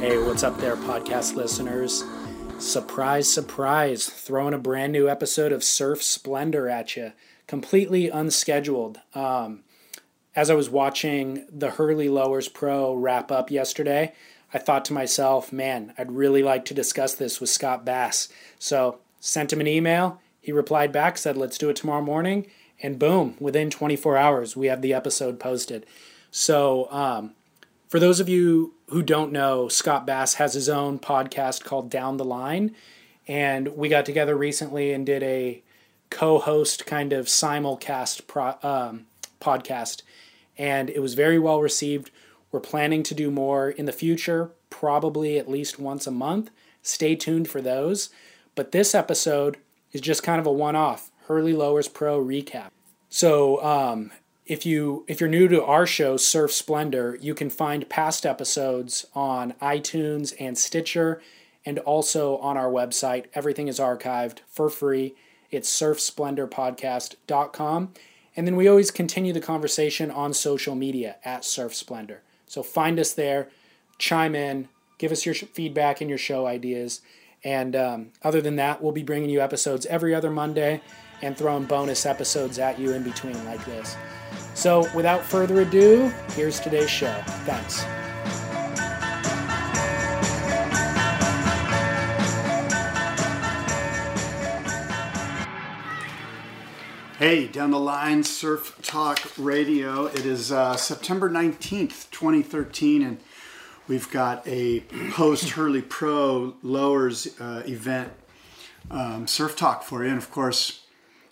Hey, what's up there, podcast listeners? Surprise, surprise, throwing a brand new episode of Surf Splendor at you, completely unscheduled. Um, as I was watching the Hurley Lowers Pro wrap up yesterday, I thought to myself, man, I'd really like to discuss this with Scott Bass. So, sent him an email. He replied back, said, let's do it tomorrow morning. And boom, within 24 hours, we have the episode posted. So, um, for those of you who don't know, Scott Bass has his own podcast called Down the Line. And we got together recently and did a co host kind of simulcast pro, um, podcast. And it was very well received. We're planning to do more in the future, probably at least once a month. Stay tuned for those. But this episode is just kind of a one off Hurley Lowers Pro recap. So, um, if you if you're new to our show surf splendor you can find past episodes on itunes and stitcher and also on our website. Everything is archived for free. It's surfsplendorpodcast.com and then we always continue the conversation on social media at surf splendor. So find us there chime in give us your feedback and your show ideas. And um, other than that we'll be bringing you episodes every other monday and throwing bonus episodes at you in between like this so, without further ado, here's today's show. Thanks. Hey, down the line, Surf Talk Radio. It is uh, September 19th, 2013, and we've got a post Hurley Pro Lowers uh, event um, Surf Talk for you. And of course,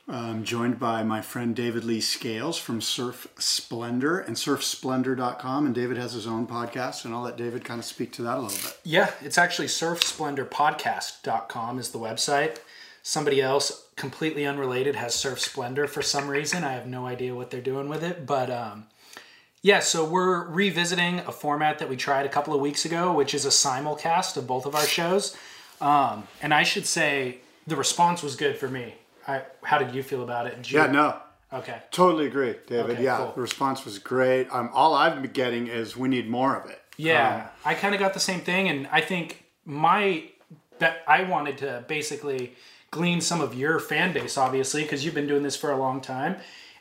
I'm joined by my friend David Lee Scales from Surf Splendor and surfsplendor.com. And David has his own podcast, and I'll let David kind of speak to that a little bit. Yeah, it's actually surfsplendorpodcast.com is the website. Somebody else, completely unrelated, has Surf Splendor for some reason. I have no idea what they're doing with it. But um, yeah, so we're revisiting a format that we tried a couple of weeks ago, which is a simulcast of both of our shows. Um, and I should say the response was good for me I, how did you feel about it? You, yeah, no. Okay. Totally agree, David. Okay, yeah, cool. the response was great. Um, all I've been getting is we need more of it. Yeah, um, I kind of got the same thing, and I think my that I wanted to basically glean some of your fan base, obviously, because you've been doing this for a long time,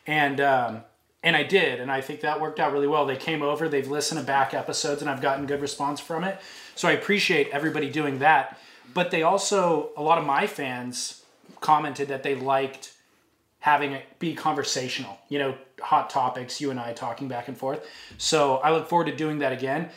and um, and I did, and I think that worked out really well. They came over, they've listened to back episodes, and I've gotten good response from it. So I appreciate everybody doing that. But they also, a lot of my fans commented that they liked having it be conversational, you know, hot topics, you and I talking back and forth. So I look forward to doing that again.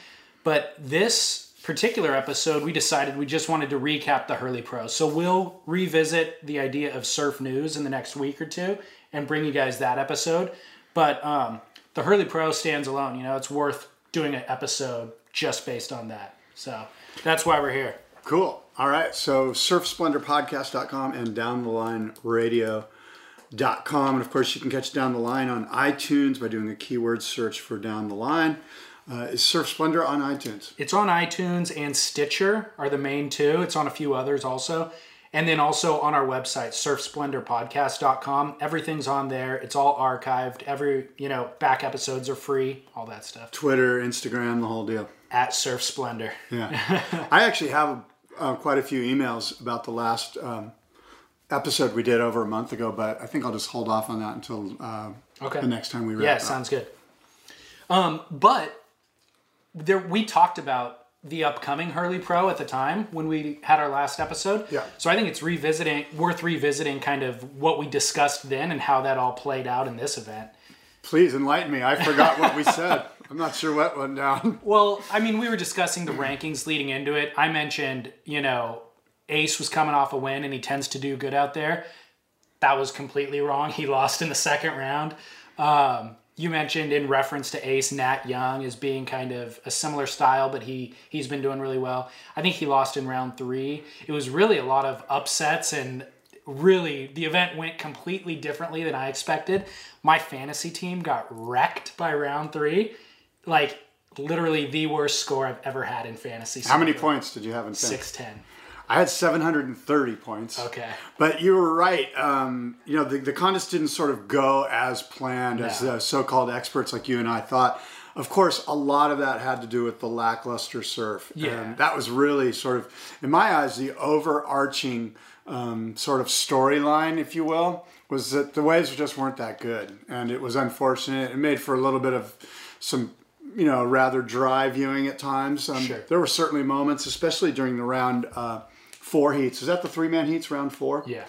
But this particular episode, we decided we just wanted to recap the Hurley Pros. So we'll revisit the idea of surf news in the next week or two and bring you guys that episode. But um, the Hurley Pro stands alone. You know, it's worth doing an episode just based on that. So that's why we're here. Cool. All right. So surfsplendorpodcast.com and down the line radio.com. And of course, you can catch Down the Line on iTunes by doing a keyword search for Down the Line. Uh, is Surf Splendor on iTunes? It's on iTunes and Stitcher are the main two. It's on a few others also. And then also on our website, surfsplendorpodcast.com. Everything's on there. It's all archived. Every, you know, back episodes are free, all that stuff. Twitter, Instagram, the whole deal at Surf Splendor. Yeah, I actually have uh, quite a few emails about the last um, episode we did over a month ago, but I think I'll just hold off on that until uh, okay. the next time we wrap. Yeah, sounds good. Um, but there, we talked about the upcoming Hurley Pro at the time when we had our last episode. Yeah. So I think it's revisiting, worth revisiting, kind of what we discussed then and how that all played out in this event. Please enlighten me. I forgot what we said. I'm not sure what went down. Well, I mean, we were discussing the rankings leading into it. I mentioned, you know, Ace was coming off a win and he tends to do good out there. That was completely wrong. He lost in the second round. Um, you mentioned in reference to Ace Nat Young as being kind of a similar style, but he he's been doing really well. I think he lost in round three. It was really a lot of upsets and really the event went completely differently than I expected. My fantasy team got wrecked by round three, like literally the worst score I've ever had in fantasy. How many points did you have in fantasy? Six ten. I had 730 points. Okay. But you were right. Um, you know, the, the contest didn't sort of go as planned as the so called experts like you and I thought. Of course, a lot of that had to do with the lackluster surf. Yeah. And that was really sort of, in my eyes, the overarching um, sort of storyline, if you will, was that the waves just weren't that good. And it was unfortunate. It made for a little bit of some you know, rather dry viewing at times. Um, Sure. There were certainly moments, especially during the round uh, four heats. Is that the three man heats, round four? Yeah.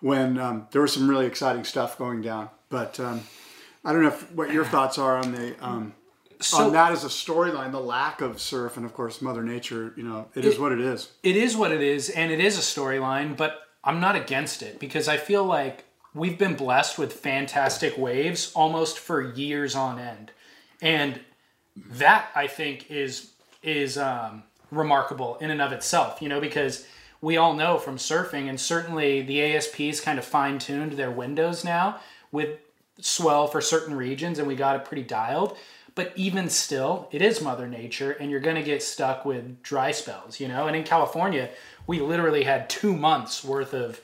When um, there was some really exciting stuff going down. But um, I don't know if, what your thoughts are on the um, So on that as a storyline, the lack of surf, and of course Mother Nature. You know, it is what it is. it is what it is, and it is a storyline, but I'm not against it because I feel like we've been blessed with fantastic waves almost for years on end. And that I think is is um, remarkable in and of itself, you know, because we all know from surfing, and certainly the ASPs kind of fine tuned their windows now with swell for certain regions, and we got it pretty dialed. But even still, it is Mother Nature, and you're going to get stuck with dry spells, you know. And in California, we literally had two months worth of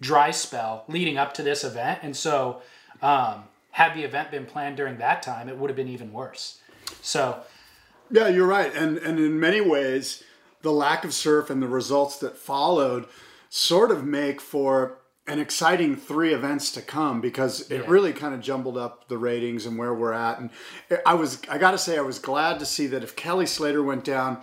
dry spell leading up to this event, and so um, had the event been planned during that time, it would have been even worse. So Yeah, you're right, and and in many ways, the lack of surf and the results that followed sort of make for an exciting three events to come because it Yeah. really kind of jumbled up the ratings and where we're at. And I was, I got to say, I was glad to see that if Kelly Slater went down.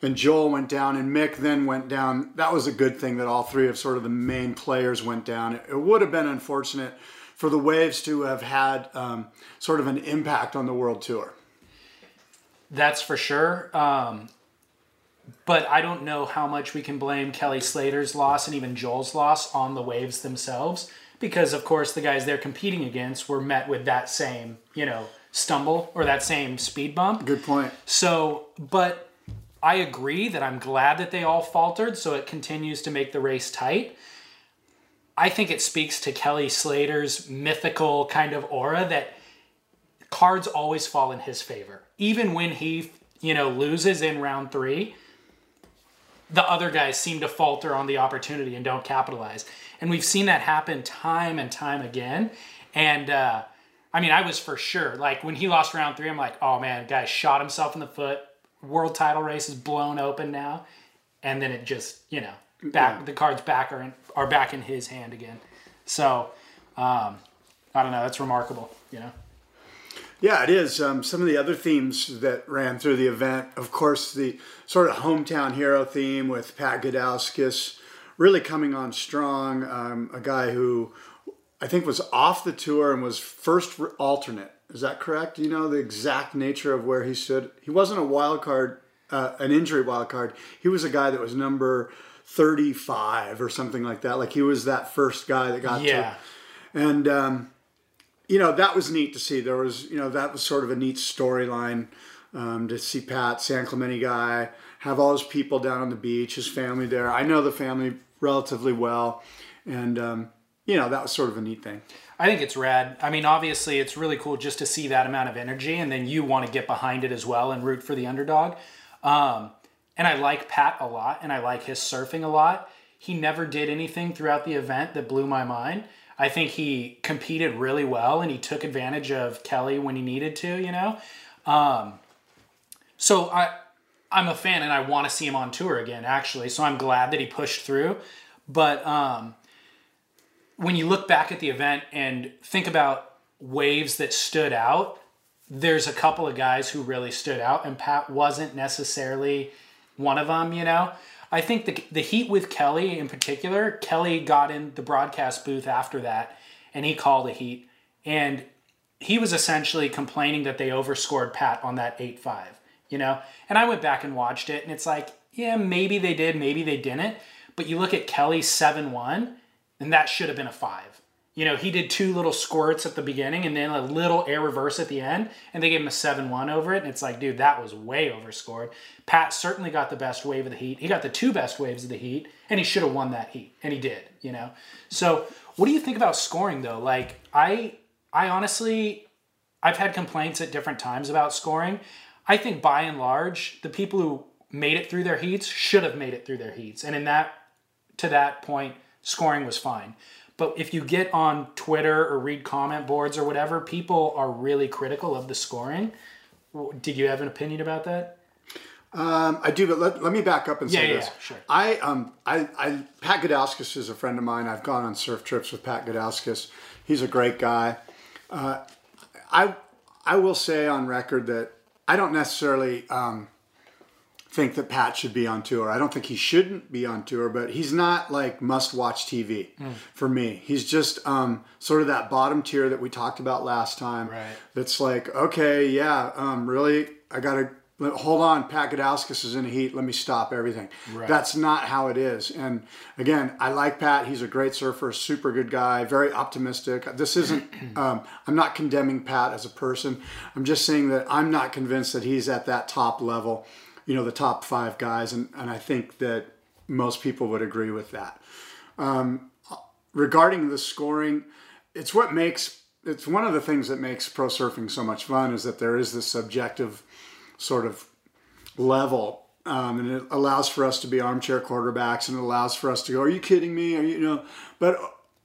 And Joel went down, and Mick then went down. That was a good thing that all three of sort of the main players went down. It, it would have been unfortunate for the Waves to have had um, sort of an impact on the World Tour. That's for sure. Um, but I don't know how much we can blame Kelly Slater's loss and even Joel's loss on the waves themselves, because of course the guys they're competing against were met with that same, you know, stumble or that same speed bump. Good point. So, but I agree that I'm glad that they all faltered, so it continues to make the race tight. I think it speaks to Kelly Slater's mythical kind of aura that cards always fall in his favor. Even when he, you know, loses in round three, the other guys seem to falter on the opportunity and don't capitalize. And we've seen that happen time and time again. And uh, I mean, I was for sure like when he lost round three, I'm like, oh man, guy shot himself in the foot. World title race is blown open now, and then it just you know back Yeah. the cards back are in, are back in his hand again. So um, I don't know. That's remarkable. You know. Yeah, it is. Um, some of the other themes that ran through the event, of course, the sort of hometown hero theme with Pat Gudauskas really coming on strong. Um, a guy who I think was off the tour and was first alternate. Is that correct? Do you know the exact nature of where he stood? He wasn't a wild card, uh, an injury wild card. He was a guy that was number 35 or something like that. Like he was that first guy that got to Yeah. and um, you know that was neat to see. There was you know that was sort of a neat storyline um, to see Pat San Clemente guy have all his people down on the beach, his family there. I know the family relatively well, and um, you know that was sort of a neat thing. I think it's rad. I mean, obviously, it's really cool just to see that amount of energy, and then you want to get behind it as well and root for the underdog. Um, and I like Pat a lot, and I like his surfing a lot. He never did anything throughout the event that blew my mind. I think he competed really well, and he took advantage of Kelly when he needed to. You know, um, so I I'm a fan, and I want to see him on tour again. Actually, so I'm glad that he pushed through. But um, when you look back at the event and think about waves that stood out, there's a couple of guys who really stood out, and Pat wasn't necessarily one of them, you know? I think the, the heat with Kelly in particular, Kelly got in the broadcast booth after that and he called a heat. And he was essentially complaining that they overscored Pat on that 8 5, you know? And I went back and watched it and it's like, yeah, maybe they did, maybe they didn't. But you look at Kelly 7 1, and that should have been a 5. You know, he did two little squirts at the beginning and then a little air reverse at the end, and they gave him a 7 1 over it. And it's like, dude, that was way overscored. Pat certainly got the best wave of the heat. He got the two best waves of the heat, and he should have won that heat. And he did, you know? So, what do you think about scoring, though? Like, I, I honestly, I've had complaints at different times about scoring. I think by and large, the people who made it through their heats should have made it through their heats. And in that, to that point, scoring was fine. But if you get on Twitter or read comment boards or whatever, people are really critical of the scoring. Did you have an opinion about that? Um, I do, but let, let me back up and say Yeah, yeah, this. yeah, sure. I, um, I, I, Pat Gudauskas is a friend of mine. I've gone on surf trips with Pat Gudauskas. He's a great guy. Uh, I, I will say on record that I don't necessarily um, think that Pat should be on tour. I don't think he shouldn't be on tour, but he's not like must watch TV Hmm. for me. He's just um, sort of that bottom tier that we talked about last time. Right. That's like, okay, yeah, um, really, I got to hold on. Pat Gudauskas is in the heat. Let me stop everything. Right. That's not how it is. And again, I like Pat. He's a great surfer, super good guy, very optimistic. This isn't, um, I'm not condemning Pat as a person. I'm just saying that I'm not convinced that he's at that top level, you know, the top five guys. And, and I think that most people would agree with that. Um, regarding the scoring, it's what makes, it's one of the things that makes pro surfing so much fun is that there is this subjective sort of level. Um, and it allows for us to be armchair quarterbacks and it allows for us to go, are you kidding me? Are you, you know, but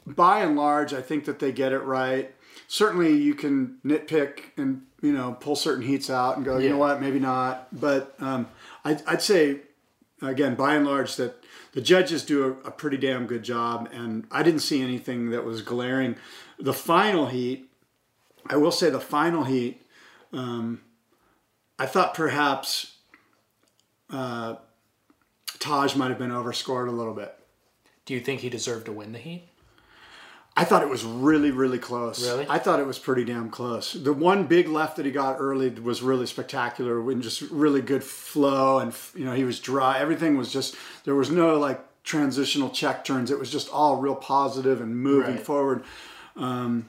by and large, I think that they get it right. Certainly you can nitpick and, you know, pull certain heats out and go, you know what, maybe not. But um, I'd, I'd say, again, by and large, that the judges do a, a pretty damn good job. And I didn't see anything that was glaring. The final heat, I will say the final heat, um, I thought perhaps uh, Taj might have been overscored a little bit. Do you think he deserved to win the heat? I thought it was really, really close. Really? I thought it was pretty damn close. The one big left that he got early was really spectacular and just really good flow. And, you know, he was dry. Everything was just, there was no like transitional check turns. It was just all real positive and moving Right. forward. Um,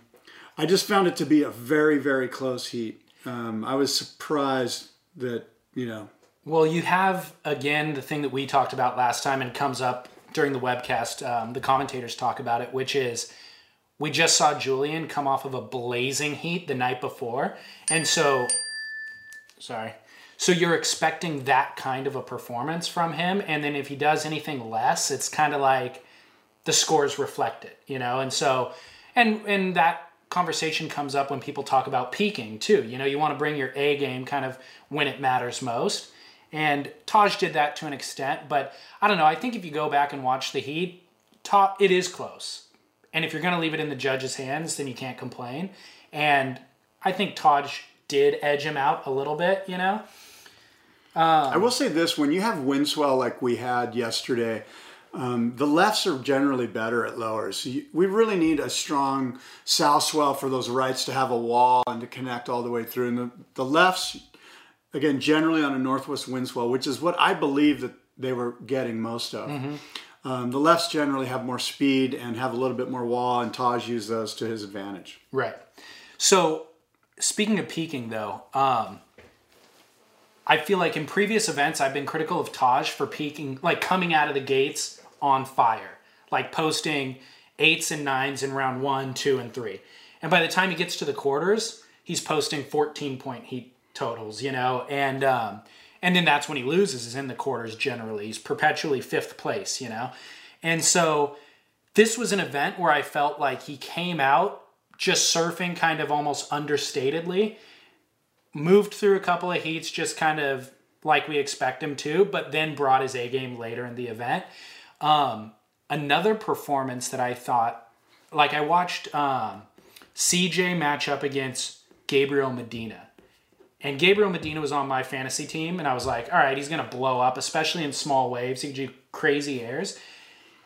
I just found it to be a very, very close heat. Um, I was surprised that, you know, Well, you have again the thing that we talked about last time and comes up during the webcast. Um, the commentators talk about it, which is we just saw Julian come off of a blazing heat the night before, and so sorry. So you're expecting that kind of a performance from him, and then if he does anything less, it's kind of like the scores reflect it, you know. And so, and and that conversation comes up when people talk about peaking too. You know, you want to bring your A game kind of when it matters most. And Taj did that to an extent, but I don't know. I think if you go back and watch the Heat, it is close. And if you're going to leave it in the judge's hands, then you can't complain. And I think Taj did edge him out a little bit, you know? I will say this: when you have wind swell like we had yesterday, um, the lefts are generally better at lowers. We really need a strong south swell for those rights to have a wall and to connect all the way through. And the, the lefts, again, generally on a northwest wind swell, which is what I believe that they were getting most of. Um, the lefts generally have more speed and have a little bit more wall, and Taj used those to his advantage. Right. So, speaking of peaking, though, um, I feel like in previous events, I've been critical of Taj for peaking, like coming out of the gates on fire, like posting eights and nines in round one, two, and three. And by the time he gets to the quarters, he's posting 14 point heat totals, you know, and um, and then that's when he loses is in the quarters generally. He's perpetually fifth place, you know, and so this was an event where I felt like he came out just surfing kind of almost understatedly, moved through a couple of heats just kind of like we expect him to, but then brought his A game later in the event. Um, another performance that I thought, like I watched um, CJ match up against Gabriel Medina. And Gabriel Medina was on my fantasy team, and I was like, all right, he's going to blow up, especially in small waves. He can do crazy airs.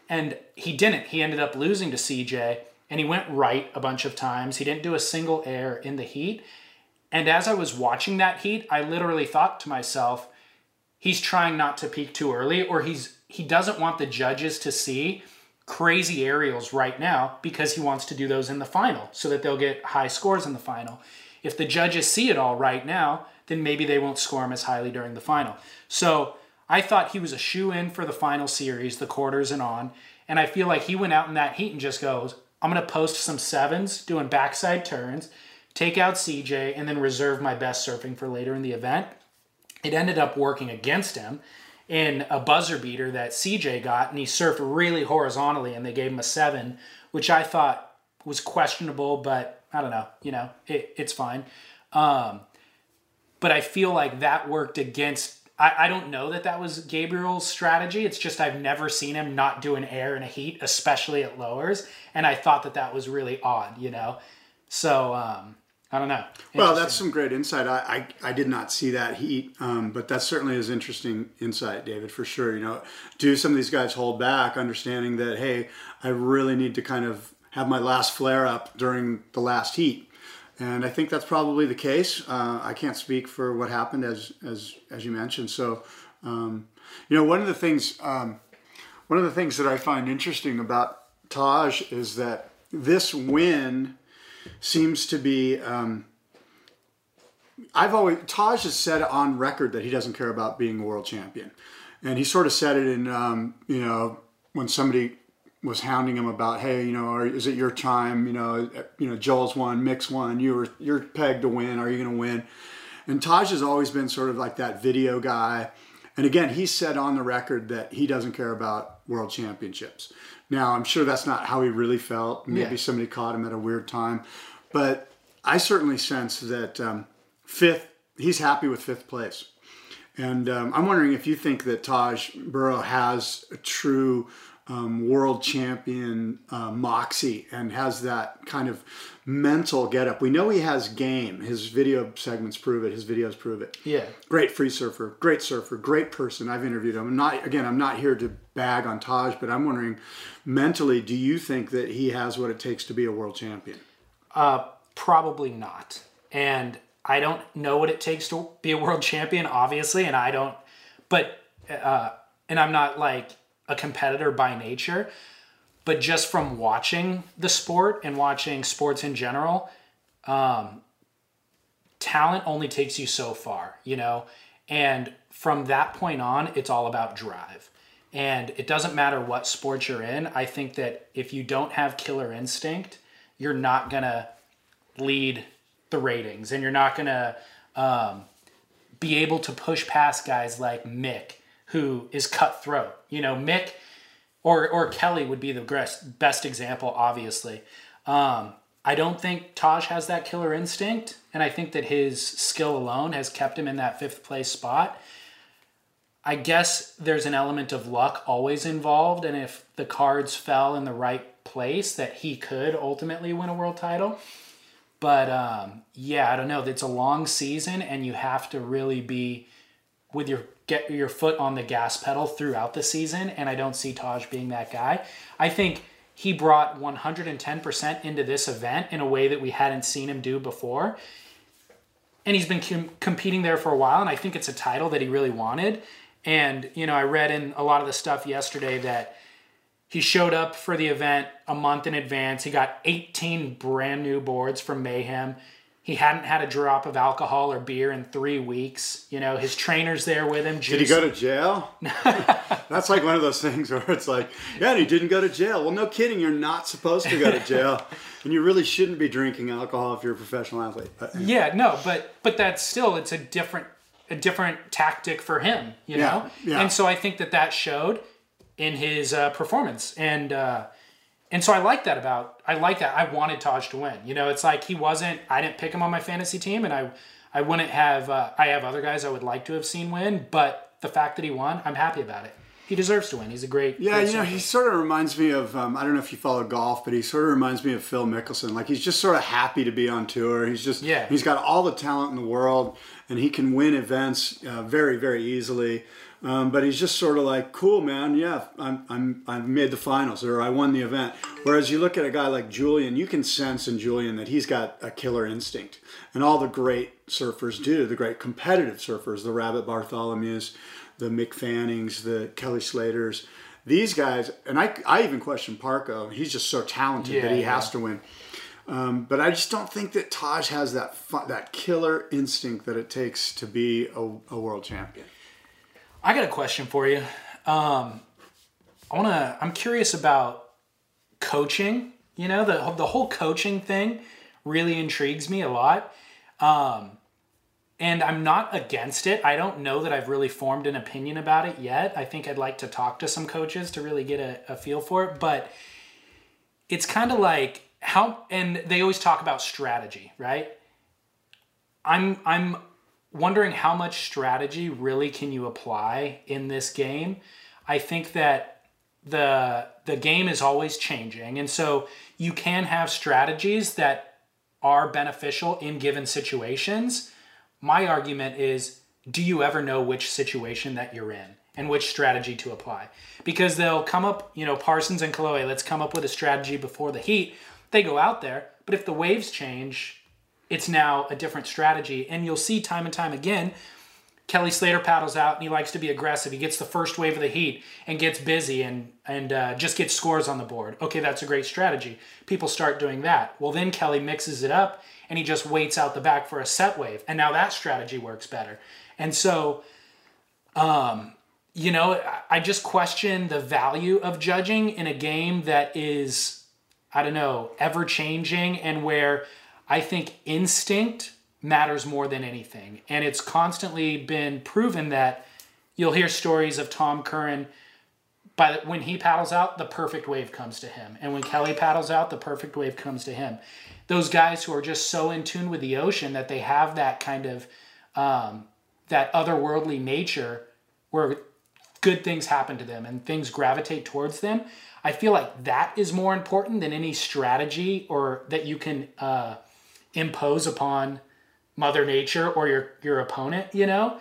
And he didn't. He ended up losing to CJ, and he went right a bunch of times. He didn't do a single air in the heat. And as I was watching that heat, I literally thought to myself, he's trying not to peak too early, or he's he doesn't want the judges to see crazy aerials right now because he wants to do those in the final so that they'll get high scores in the final. If the judges see it all right now, then maybe they won't score him as highly during the final. So I thought he was a shoe in for the final series, the quarters and on. And I feel like he went out in that heat and just goes, I'm going to post some sevens doing backside turns, take out CJ, and then reserve my best surfing for later in the event. It ended up working against him in a buzzer beater that CJ got, and he surfed really horizontally, and they gave him a seven, which I thought was questionable, but I don't know, you know, it, it's fine. Um, but I feel like that worked against I, I don't know that that was Gabriel's strategy. It's just I've never seen him not do an air in a heat, especially at lowers. And I thought that that was really odd, you know? So, um, I don't know. Well, that's some great insight. I, I, I did not see that heat, um, but that certainly is interesting insight, David, for sure. You know, do some of these guys hold back, understanding that, hey, I really need to kind of have my last flare up during the last heat and I think that's probably the case. Uh, I can't speak for what happened as as as you mentioned. So, um, you know, one of the things um, one of the things that I find interesting about Taj is that this win seems to be. Um, I've always Taj has said on record that he doesn't care about being a world champion, and he sort of said it in um, you know when somebody was hounding him about, hey, you know, are, is it your time? You know, you know, Joel's won, Mick's won. You were you're pegged to win. Are you going to win? And Taj has always been sort of like that video guy. And again, he said on the record that he doesn't care about world championships. Now, I'm sure that's not how he really felt. Maybe yeah. somebody caught him at a weird time, but I certainly sense that um, fifth, he's happy with fifth place. And um, I'm wondering if you think that Taj Burrow has a true um, world champion uh, moxie and has that kind of mental getup. We know he has game. His video segments prove it. His videos prove it. Yeah. Great free surfer. Great surfer. Great person. I've interviewed him. I'm not again. I'm not here to bag on Taj, but I'm wondering, mentally, do you think that he has what it takes to be a world champion? Uh, probably not. And I don't know what it takes to be a world champion, obviously, and I don't. But uh, and I'm not like a competitor by nature, but just from watching the sport and watching sports in general, um, talent only takes you so far, you know? And from that point on, it's all about drive. And it doesn't matter what sport you're in. I think that if you don't have killer instinct, you're not going to lead the ratings and you're not going to um, be able to push past guys like Mick who is cutthroat. You know, Mick or or Kelly would be the best example, obviously. Um, I don't think Taj has that killer instinct, and I think that his skill alone has kept him in that fifth place spot. I guess there's an element of luck always involved, and if the cards fell in the right place, that he could ultimately win a world title. But um, yeah, I don't know. It's a long season, and you have to really be with your get your foot on the gas pedal throughout the season, and I don't see Taj being that guy. I think he brought 110% into this event in a way that we hadn't seen him do before. And he's been com- competing there for a while, and I think it's a title that he really wanted. And, you know, I read in a lot of the stuff yesterday that he showed up for the event a month in advance. He got 18 brand new boards from Mayhem. He hadn't had a drop of alcohol or beer in three weeks. You know, his trainer's there with him. Did he go to jail? That's like one of those things where it's like, yeah, he didn't go to jail. Well, no kidding. You're not supposed to go to jail, and you really shouldn't be drinking alcohol if you're a professional athlete. But, yeah. yeah, no, but but that's still it's a different a different tactic for him. You know, yeah, yeah. and so I think that that showed in his uh, performance and. Uh, and so I like that about I like that. I wanted Taj to win. You know, it's like he wasn't. I didn't pick him on my fantasy team, and I I wouldn't have. Uh, I have other guys I would like to have seen win, but the fact that he won, I'm happy about it. He deserves to win. He's a great. Yeah, great you know, he sort of reminds me of. Um, I don't know if you follow golf, but he sort of reminds me of Phil Mickelson. Like he's just sort of happy to be on tour. He's just. Yeah. He's got all the talent in the world, and he can win events uh, very, very easily. Um, but he's just sort of like, cool, man. Yeah, I'm, I'm, I made the finals or I won the event. Whereas you look at a guy like Julian, you can sense in Julian that he's got a killer instinct. And all the great surfers do, the great competitive surfers, the Rabbit Bartholomews, the Mick Fannings, the Kelly Slaters, these guys, and I, I even question Parko. He's just so talented Yeah, that he yeah. has to win. Um, but I just don't think that Taj has that that killer instinct that it takes to be a, a world champion. I got a question for you. Um, I want to. I'm curious about coaching. You know, the the whole coaching thing really intrigues me a lot. Um, and I'm not against it. I don't know that I've really formed an opinion about it yet. I think I'd like to talk to some coaches to really get a, a feel for it. But it's kind of like how, and they always talk about strategy, right? I'm I'm wondering how much strategy really can you apply in this game. I think that the the game is always changing, and so you can have strategies that are beneficial in given situations. My argument is, do you ever know which situation that you're in and which strategy to apply? Because they'll come up, you know, Parsons and Kalohe, let's come up with a strategy before the heat. They go out there, but if the waves change, it's now a different strategy. And you'll see time and time again, Kelly Slater paddles out and he likes to be aggressive. He gets the first wave of the heat and gets busy and and uh, just gets scores on the board. Okay, that's a great strategy. People start doing that. Well, then Kelly mixes it up and he just waits out the back for a set wave, and now that strategy works better. And so, um, you know, I- I just question the value of judging in a game that is, I don't know, ever changing and where I think instinct matters more than anything. And it's constantly been proven that you'll hear stories of Tom Curren. By the, when he paddles out, the perfect wave comes to him, and when Kelly paddles out, the perfect wave comes to him. Those guys who are just so in tune with the ocean that they have that kind of um, that otherworldly nature, where good things happen to them and things gravitate towards them. I feel like that is more important than any strategy or that you can uh, impose upon Mother Nature or your your opponent. You know,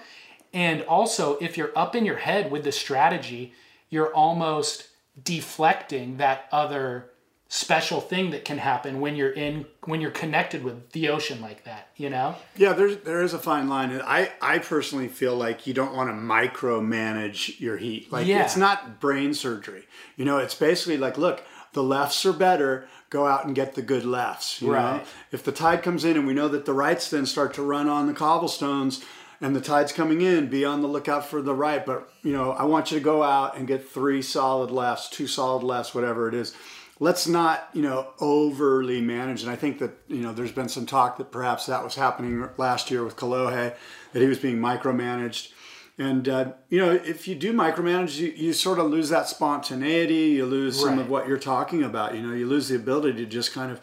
and also if you're up in your head with the strategy, you're almost deflecting that other special thing that can happen when you're in when you're connected with the ocean like that. You know. Yeah, there's there is a fine line. And I I personally feel like you don't want to micromanage your heat. Like Yeah. it's not brain surgery. You know, it's basically like, look, the lefts are better. Go out and get the good lefts. You know, if the tide comes in and we know that the rights then start to run on the cobblestones. And the tide's coming in. Be on the lookout for the right, but you know I want you to go out and get three solid lefts, two solid lefts, whatever it is let's not you know overly manage and i think that you know there's been some talk that perhaps that was happening last year with Kalohe, that he was being micromanaged and uh, you know if you do micromanage you, you sort of lose that spontaneity you lose some of what you're talking about you know you lose the ability to just kind of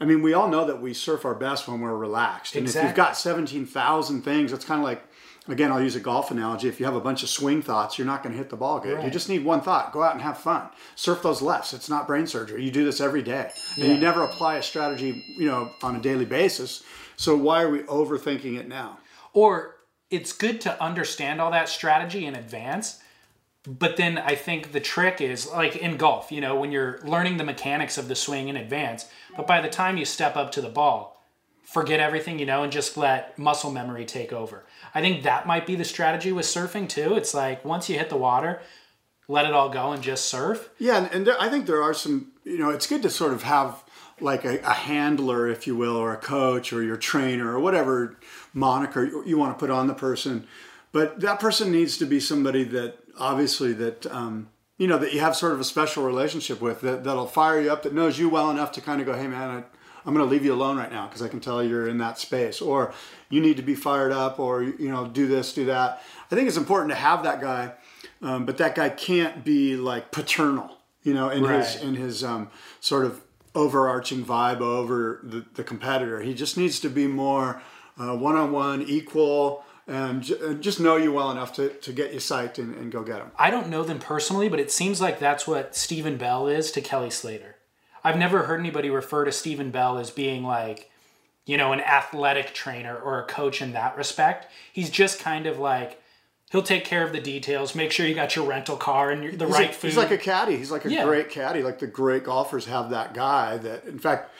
i mean we all know that we surf our best when we're relaxed and if you've got 17000 things it's kind of like Again, I'll use a golf analogy. If you have a bunch of swing thoughts, you're not going to hit the ball good. You just need one thought. Go out and have fun. Surf those lefts. It's not brain surgery. You do this every day. And you never apply a strategy, you know, on a daily basis. So why are we overthinking it now? or it's good to understand all that strategy in advance but then i think the trick is like in golf you know when you're learning the mechanics of the swing in advance but by the time you step up to the ball forget everything you know and just let muscle memory take over i think that might be the strategy with surfing too it's like once you hit the water let it all go and just surf Yeah, and, and there, I think there are some. You know, it's good to sort of have like a, a handler, if you will, or a coach, or your trainer, or whatever moniker you, want to put on the person. But that person needs to be somebody that obviously that um, you know that you have sort of a special relationship with that that'll fire you up, that knows you well enough to kind of go, hey man, I, I'm going to leave you alone right now because I can tell you're in that space, or you need to be fired up, or you know, do this, do that. I think it's important to have that guy, um, but that guy can't be like paternal, you know, in his in his um, sort of overarching vibe over the, the competitor. He just needs to be more Uh, one-on-one, equal, and, and uh, just know you well enough to, to get you psyched and, and go get them. I don't know them personally, but it seems like that's what Stephen Bell is to Kelly Slater. I've never heard anybody refer to Stephen Bell as being like, you know, an athletic trainer or a coach in that respect. He's just kind of like, he'll take care of the details, make sure you got your rental car and your, the He's right like, food. he's like a caddy. He's like a Yeah. great caddy. Like the great golfers have that guy that, in fact,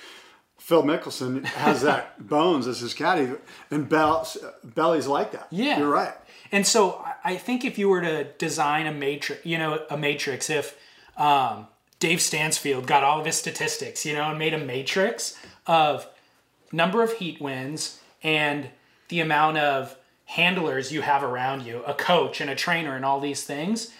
Phil Mickelson has that Bones as his caddy, and Bell, Belly's like that. Yeah. you're right. And so I think if you were to design a matrix, you know, a matrix, if um, Dave Stansfield got all of his statistics, you know, and made a matrix of number of heat wins and the amount of handlers you have around you, a coach and a trainer and all these things,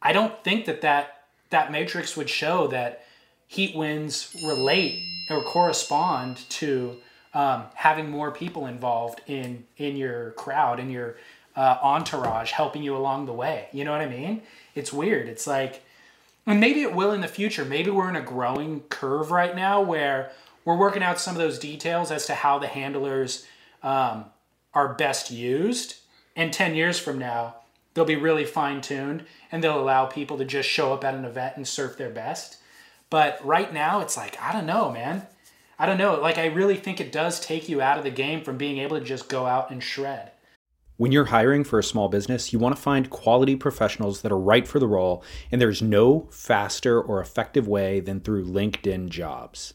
I don't think that that, that matrix would show that heat wins relate or correspond to um, having more people involved in in your crowd in your uh, entourage helping you along the way. You know what i mean? It's weird. It's like and maybe it will in the future. Maybe we're in a growing curve right now where we're working out some of those details as to how the handlers um, are best used. And 10 years from now they'll be really fine-tuned and they'll allow people to just show up at an event and surf their best but right now it's like i don't know man I don't know. Like, I really think it does take you out of the game from being able to just go out and shred. When you're hiring for a small business, you want to find quality professionals that are right for the role, and there's no faster or effective way than through LinkedIn jobs.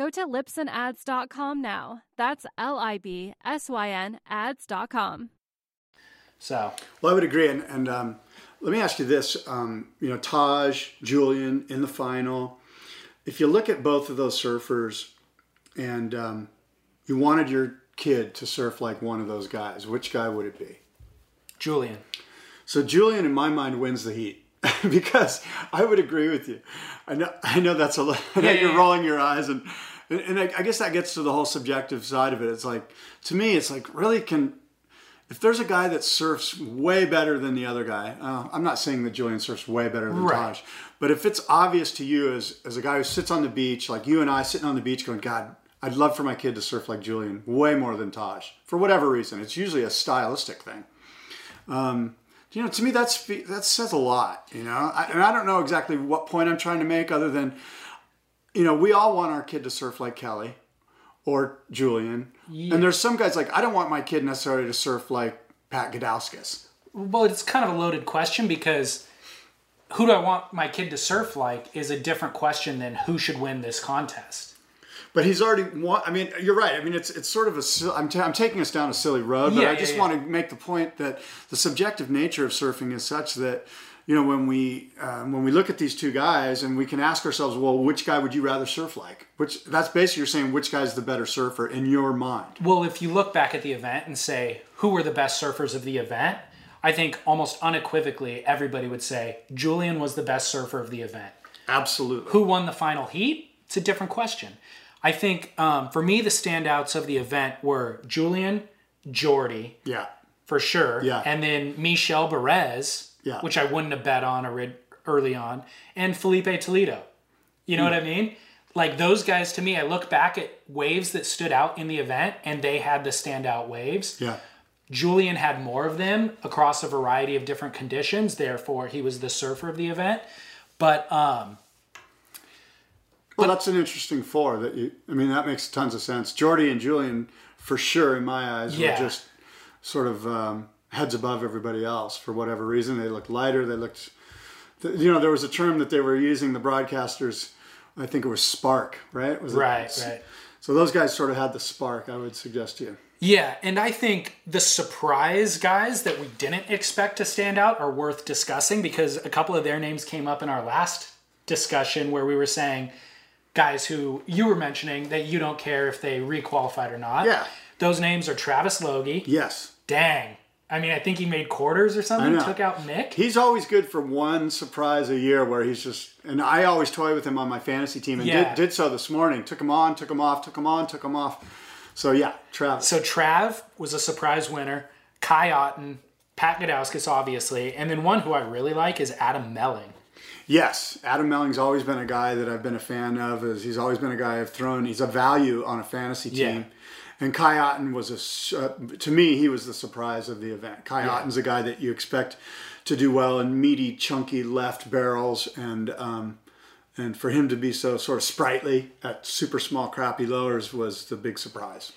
Go to libsynads.com now. That's L I B S Y N ads.com. So, well, I would agree. And, and um, let me ask you this um, you know, Taj, Julian in the final. If you look at both of those surfers and um, you wanted your kid to surf like one of those guys, which guy would it be? Julian. So, Julian, in my mind, wins the heat. because I would agree with you. I know I know that's a lot. Yeah, you're yeah. rolling your eyes and and I, I, guess that gets to the whole subjective side of it. It's like to me, it's like really can if there's a guy that surfs way better than the other guy. Uh, I'm not saying that Julian surfs way better than right. Taj, but if it's obvious to you as as a guy who sits on the beach, like you and I sitting on the beach, going, God, I'd love for my kid to surf like Julian way more than Taj for whatever reason. It's usually a stylistic thing. Um, you know, to me, that's that says a lot. You know, I, and I don't know exactly what point I'm trying to make, other than, you know, we all want our kid to surf like Kelly, or Julian, yeah. and there's some guys like I don't want my kid necessarily to surf like Pat Gudauskas. Well, it's kind of a loaded question because who do I want my kid to surf like is a different question than who should win this contest but he's already won. I mean, you're right. I mean, it's it's sort of a. I'm, t- I'm taking us down a silly road, but yeah, I just yeah, want to make the point that the subjective nature of surfing is such that you know when we um, when we look at these two guys and we can ask ourselves, well, which guy would you rather surf like? Which that's basically you're saying which guy's the better surfer in your mind. Well, if you look back at the event and say who were the best surfers of the event, I think almost unequivocally everybody would say Julian was the best surfer of the event. Absolutely. Who won the final heat? It's a different question. I think um, for me, the standouts of the event were Julian, Jordy, yeah, for sure, yeah, and then Michel Bourez, yeah, which I wouldn't have bet on early on, and Filipe Toledo. You know what I mean? Like those guys, to me, I look back at waves that stood out in the event, and they had the standout waves. Yeah. Julian had more of them across a variety of different conditions. Therefore, he was the surfer of the event. But um, Well, that's an interesting four. That you, I mean, that makes tons of sense. Jordy and Julian, for sure, in my eyes, Yeah. were just sort of um, heads above everybody else for whatever reason. They looked lighter. They looked, you know, there was a term that they were using. The broadcasters, I think it was spark, right? Was it- Right, right. So those guys sort of had the spark. I would suggest to you. Yeah, and I think the surprise guys that we didn't expect to stand out are worth discussing because a couple of their names came up in our last discussion where we were saying guys who you were mentioning that you don't care if they requalified or not. Yeah. Those names are Travis Logie. Yes. Dang. I mean, I think he made quarters or something, took out Mick. He's always good for one surprise a year where he's just, and I always toy with him on my fantasy team and Yeah. did, did so this morning. Took him on, took him off, took him on, took him off. So yeah, Trav. So Trav was a surprise winner. Kai Otton, Pat Gudauskas, obviously, and then one who I really like is Adam Melling. yes, Adam Melling's always been a guy that I've been a fan of. Is he's always been a guy I've thrown. He's a value on a fantasy team. Yeah. And Kai Otton was a, uh, to me, he was the surprise of the event. Kai Otton's a guy that you expect to do well in meaty, chunky left barrels, and um, and for him to be so sort of sprightly at super small, crappy lowers was the big surprise.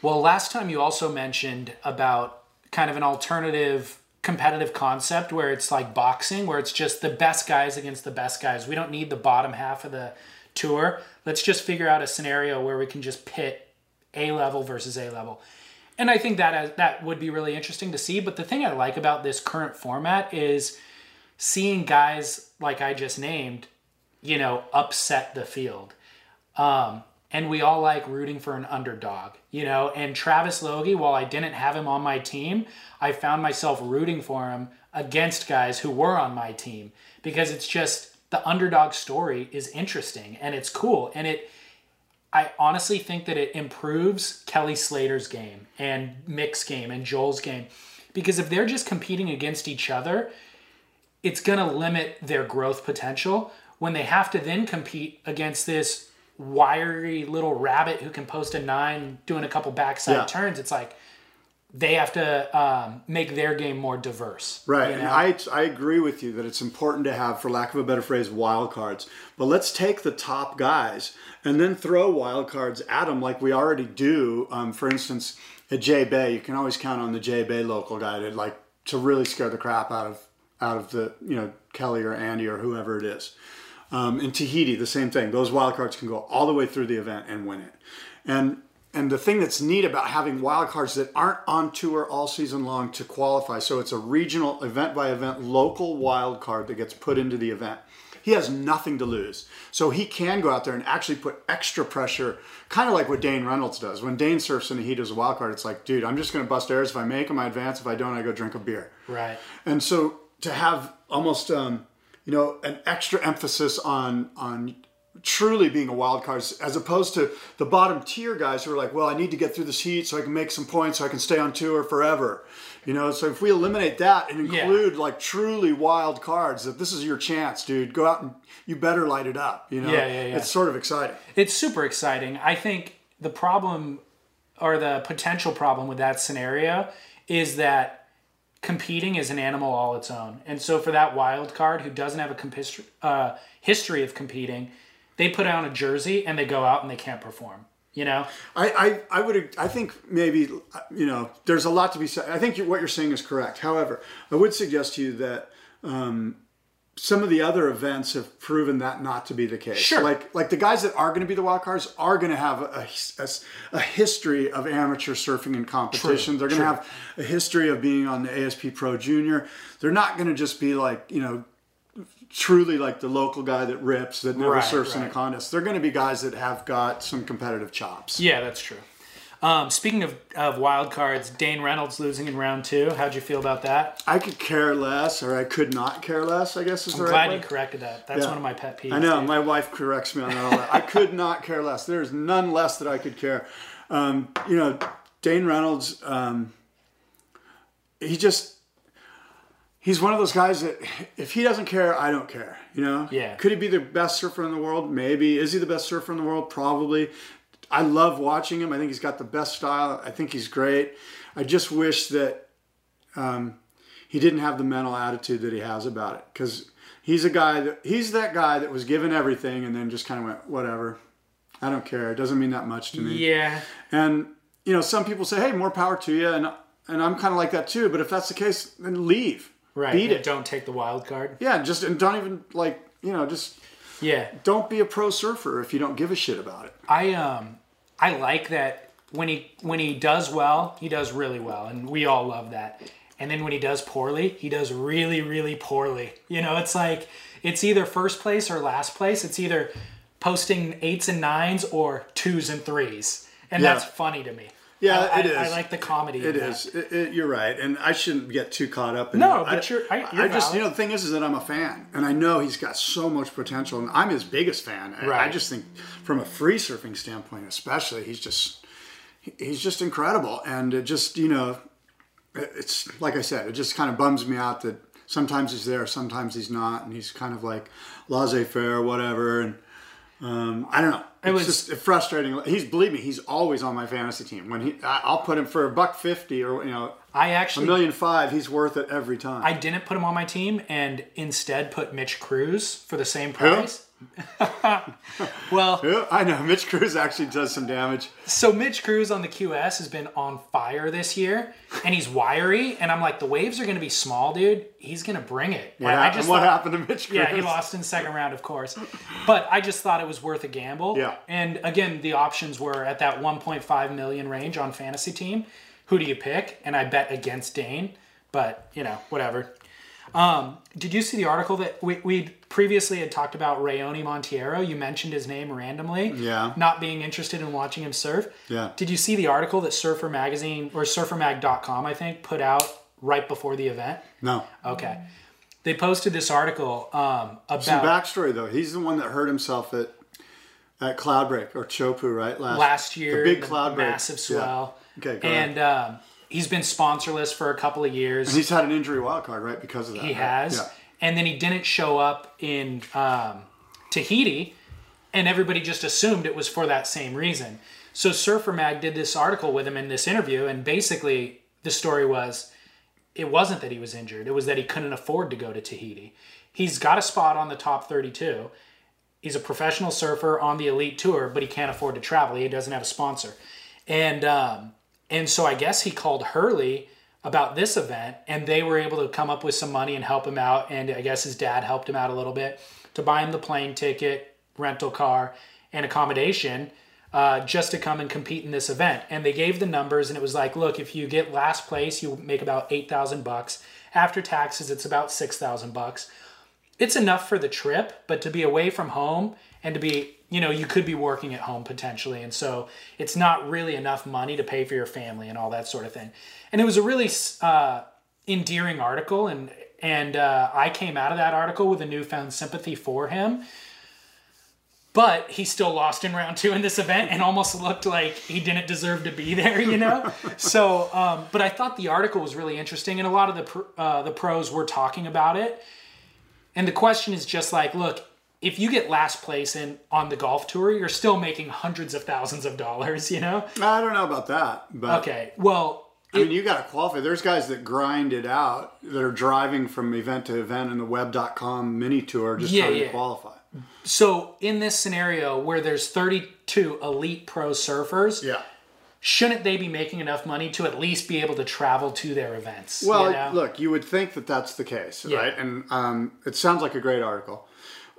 Well, last time you also mentioned about kind of an alternative competitive concept where it's like boxing, where it's just the best guys against the best guys. We don't need the bottom half of the tour. Let's just figure out a scenario where we can just pit A level versus A level. And I think that that would be really interesting to see. But the thing I like about this current format is seeing guys like I just named, you know, upset the field. Um, and we all like rooting for an underdog, you know. And Travis Logie, while I didn't have him on my team, I found myself rooting for him against guys who were on my team because it's just the underdog story is interesting and it's cool and it. I honestly think that it improves Kelly Slater's game and Mick's game and Joel's game because if they're just competing against each other, it's going to limit their growth potential when they have to then compete against this wiry little rabbit who can post a nine doing a couple backside Yeah. turns. It's like they have to um, make their game more diverse. Right, you and? I, I agree with you that it's important to have, for lack of a better phrase, wild cards. But let's take the top guys and then throw wild cards at them like we already do. Um, for instance, at J Bay, you can always count on the J Bay local guy to like to really scare the crap out of out of the you know Kelly or Andy or whoever it is. Um, in Tahiti, the same thing. Those wild cards can go all the way through the event and win it. And and the thing that's neat about having wild cards that aren't on tour all season long to qualify, so it's a regional event by event local wild card that gets put into the event. He has nothing to lose. So he can go out there and actually put extra pressure, kind of like what Dane Reynolds does. When Dane surfs in the heat as a wild card, it's like, dude, I'm just going to bust airs. If I make them, I advance. If I don't, I go drink a beer. right. And so to have almost um, you know an extra emphasis on on truly being a wild card as opposed to the bottom tier guys who are like, well, I need to get through this heat so I can make some points so I can stay on tour forever. You know, so if we eliminate that and Yeah. include like truly wild cards, that this is your chance, dude. Go out and you better light it up. You know, Yeah, yeah, yeah. it's sort of exciting. It's super exciting. I think the problem or the potential problem with that scenario is that competing is an animal all its own. And so for that wild card who doesn't have a uh, history of competing, they put on a jersey and they go out and they can't perform. You know? I, I, I would I think maybe you know there's a lot to be said. I think you, what you're saying is correct. However, I would suggest to you that um, some of the other events have proven that not to be the case. Sure. Like like the guys that are going to be the wild cards are going to have a, a, a history of amateur surfing and competition. They're going to have a history of being on the ASP Pro Junior. They're not going to just be like you know truly like the local guy that rips that never Right, surfs in a contest. They're going to be guys that have got some competitive chops. Yeah, that's true. Um, speaking of, of wild cards, Dane Reynolds losing in round two. How'd you feel about that? I could care less, or I could not care less. I guess is the I'm right glad way. you corrected that. That's Yeah. one of my pet peeves. I know dude. my wife corrects me on that. All that. I could not care less. There's none less that I could care. Um, you know, Dane Reynolds. Um, he just. He's one of those guys that if he doesn't care, I don't care. You know. Yeah. Could he be the best surfer in the world? Maybe. Is he the best surfer in the world? Probably. I love watching him. I think he's got the best style. I think he's great. I just wish that um, he didn't have the mental attitude that he has about it because he's a guy that he's that guy that was given everything and then just kind of went whatever. I don't care. It doesn't mean that much to me. Yeah. And you know, some people say, "Hey, more power to you," and and I'm kind of like that too. But if that's the case, then leave. Right. Beat and it. Don't take the wild card. Yeah, just and don't even like you know just Yeah. don't be a pro surfer if you don't give a shit about it. I um I like that when he when he does well, he does really well, and we all love that. And then when he does poorly, he does really really poorly. You know, it's like it's either first place or last place. It's either posting eights and nines or twos and threes, and Yeah. that's funny to me. Yeah, I, it I- I like the comedy. It is. It, it, you're right, and I shouldn't get too caught up. in No, it. but I, you're- I- you're I just, you know, the thing is, is that I'm a fan, and I know he's got so much potential, and I'm his biggest fan. I- I just think, from a free surfing standpoint, especially, he's just, he's just incredible, and it just, you know, it's like I said, it just kind of bums me out that sometimes he's there, sometimes he's not, and he's kind of like laissez-faire, whatever, and. Um, I don't know. It's was- just frustrating. He's believe me, he's always on my fantasy team. When he, I- I'll put him for a buck fifty or you know I actually a million five. He's worth it every time. I didn't put him on my team and instead put Mitch Crews for the same price. well, Yeah, I know Mitch Crews actually does some damage. So Mitch Crews on the QS has been on fire this year, and he's wiry. And I'm like, the waves are going to be small, dude. He's going to bring it. What, And I happened, what thought- happened to Mitch Crews? Yeah, he lost in the second round, of course. But I just thought it was worth a gamble. Yeah. And again, the options were at that 1.5 million range on fantasy team. Who do you pick? And I bet against Dane. But you know, whatever. Um, did you see the article that we we previously had talked about Raoni Monteiro? You mentioned his name randomly. Yeah. Not being interested in watching him surf. Yeah. Did you see the article that Surfer Magazine or SurferMag.com I think put out right before the event? No. Okay. They posted this article um, about Some backstory though. He's the one that hurt himself at at Cloudbreak or Teahupoo, right? Last last year, the big cloud break. massive Yeah. swell. Okay, go ahead. and um, he's been sponsorless for a couple of years. And he's had an injury wild card, right? Because of that. he right? has, Yeah. And then he didn't show up in um, Tahiti, and everybody just assumed it was for that same reason. So Surfer Mag did this article with him in this interview, and basically the story was it wasn't that he was injured; it was that he couldn't afford to go to Tahiti. He's got a spot on the top 32. He's a professional surfer on the elite tour, but he can't afford to travel. He doesn't have a sponsor, and um, and so I guess he called Hurley about this event, and they were able to come up with some money and help him out. And I guess his dad helped him out a little bit to buy him the plane ticket, rental car, and accommodation. Uh, just to come and compete in this event, and they gave the numbers, and it was like, look, if you get last place, you make about eight thousand bucks. After taxes, it's about six thousand bucks it's enough for the trip, but to be away from home and to be, you know, you could be working at home potentially. And so it's not really enough money to pay for your family and all that sort of thing. And it was a really uh, endearing article. And, and uh, I came out of that article with a newfound sympathy for him. But he still lost in round two in this event and almost looked like he didn't deserve to be there, you know? so, um, but I thought the article was really interesting and a lot of the, uh, the pros were talking about it. And the question is just like, look, if you get last place in on the golf tour, you're still making hundreds of thousands of dollars, you know? I don't know about that, but Okay. Well, I mean, you got to qualify. There's guys that grind it out that are driving from event to event in the web.com mini tour just Yeah, trying yeah. to qualify. so in this scenario where there's 32 elite pro surfers, Yeah. shouldn't they be making enough money to at least be able to travel to their events? Well, you know? look, you would think that that's the case, Yeah. right? And um, it sounds like a great article.